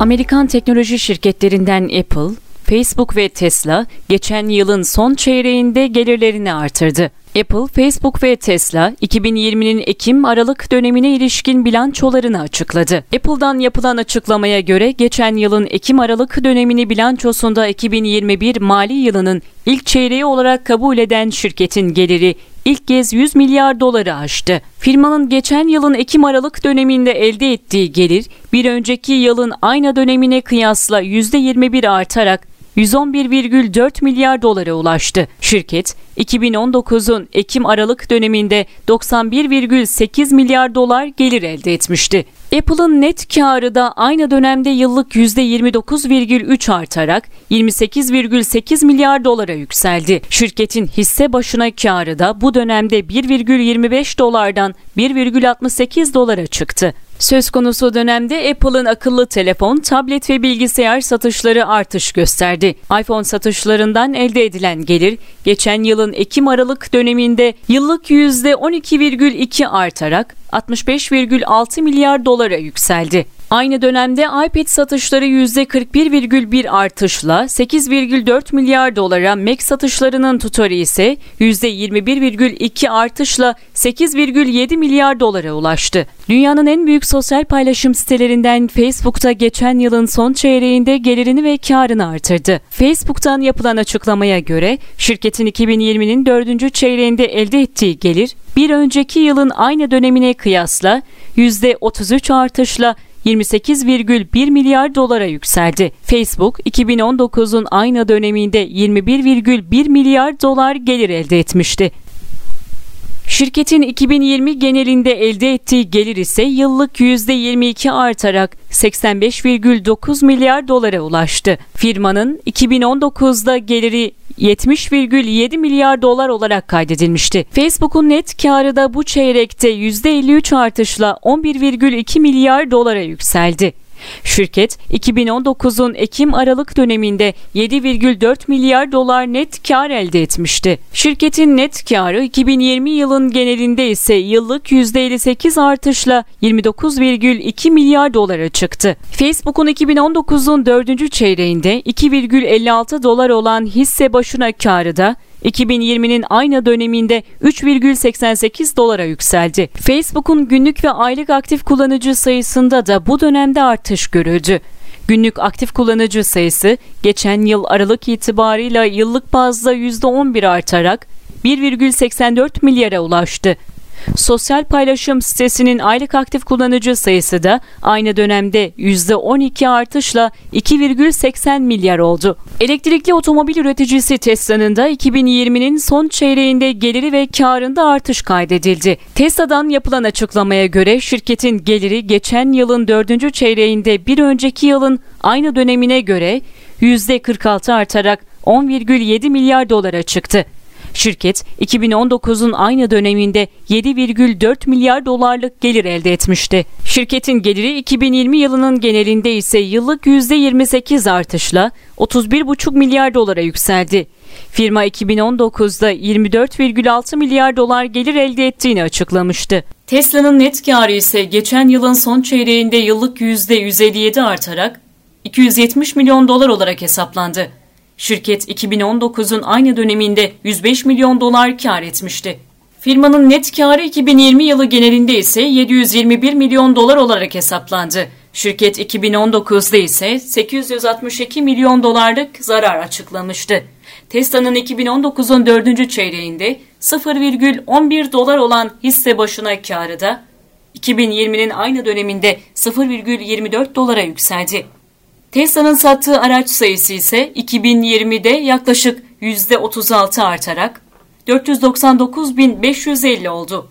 Amerikan teknoloji şirketlerinden Apple, Facebook ve Tesla geçen yılın son çeyreğinde gelirlerini artırdı. Apple, Facebook ve Tesla 2020'nin Ekim-Aralık dönemine ilişkin bilançolarını açıkladı. Apple'dan yapılan açıklamaya göre geçen yılın Ekim-Aralık dönemini bilançosunda 2021 mali yılının ilk çeyreği olarak kabul eden şirketin geliri ilk kez 100 milyar doları aştı. Firmanın geçen yılın Ekim-Aralık döneminde elde ettiği gelir bir önceki yılın aynı dönemine kıyasla %21 artarak 111,4 milyar dolara ulaştı. Şirket 2019'un Ekim-Aralık döneminde 91,8 milyar dolar gelir elde etmişti. Apple'ın net karı da aynı dönemde yıllık %29,3 artarak 28,8 milyar dolara yükseldi. Şirketin hisse başına karı da bu dönemde 1,25 dolardan 1,68 dolara çıktı. Söz konusu dönemde Apple'ın akıllı telefon, tablet ve bilgisayar satışları artış gösterdi. iPhone satışlarından elde edilen gelir geçen yılın Ekim-Aralık döneminde yıllık %12,2 artarak 65,6 milyar dolara yükseldi. Aynı dönemde iPad satışları %41,1 artışla 8,4 milyar dolara, Mac satışlarının tutarı ise %21,2 artışla 8,7 milyar dolara ulaştı. Dünyanın en büyük sosyal paylaşım sitelerinden Facebook'ta geçen yılın son çeyreğinde gelirini ve karını artırdı. Facebook'tan yapılan açıklamaya göre şirketin 2020'nin dördüncü çeyreğinde elde ettiği gelir bir önceki yılın aynı dönemine kıyasla %33 artışla 28,1 milyar dolara yükseldi. Facebook 2019'un aynı döneminde 21,1 milyar dolar gelir elde etmişti. Şirketin 2020 genelinde elde ettiği gelir ise yıllık %22 artarak 85,9 milyar dolara ulaştı. Firmanın 2019'da geliri 70,7 milyar dolar olarak kaydedilmişti. Facebook'un net karı da bu çeyrekte %53 artışla 11,2 milyar dolara yükseldi. Şirket 2019'un Ekim-Aralık döneminde 7,4 milyar dolar net kar elde etmişti. Şirketin net karı 2020 yılın genelinde ise yıllık %58 artışla 29,2 milyar dolara çıktı. Facebook'un 2019'un 4. çeyreğinde 2,56 dolar olan hisse başına karı da 2020'nin aynı döneminde 3,88 dolara yükseldi. Facebook'un günlük ve aylık aktif kullanıcı sayısında da bu dönemde artış görüldü. Günlük aktif kullanıcı sayısı geçen yıl Aralık itibarıyla yıllık bazda %11 artarak 1,84 milyara ulaştı. Sosyal paylaşım sitesinin aylık aktif kullanıcı sayısı da aynı dönemde %12 artışla 2,80 milyar oldu. Elektrikli otomobil üreticisi Tesla'nın da 2020'nin son çeyreğinde geliri ve karında artış kaydedildi. Tesla'dan yapılan açıklamaya göre şirketin geliri geçen yılın dördüncü çeyreğinde bir önceki yılın aynı dönemine göre %46 artarak 10,7 milyar dolara çıktı. Şirket 2019'un aynı döneminde 7,4 milyar dolarlık gelir elde etmişti. Şirketin geliri 2020 yılının genelinde ise yıllık %28 artışla 31,5 milyar dolara yükseldi. Firma 2019'da 24,6 milyar dolar gelir elde ettiğini açıklamıştı. Tesla'nın net karı ise geçen yılın son çeyreğinde yıllık %157 artarak 270 milyon dolar olarak hesaplandı. Şirket 2019'un aynı döneminde 105 milyon dolar kar etmişti. Firmanın net karı 2020 yılı genelinde ise 721 milyon dolar olarak hesaplandı. Şirket 2019'da ise 862 milyon dolarlık zarar açıklamıştı. Tesla'nın 2019'un 4. çeyreğinde 0,11 dolar olan hisse başına karı da 2020'nin aynı döneminde 0,24 dolara yükseldi. Tesla'nın sattığı araç sayısı ise 2020'de yaklaşık %36 artarak 499.550 oldu.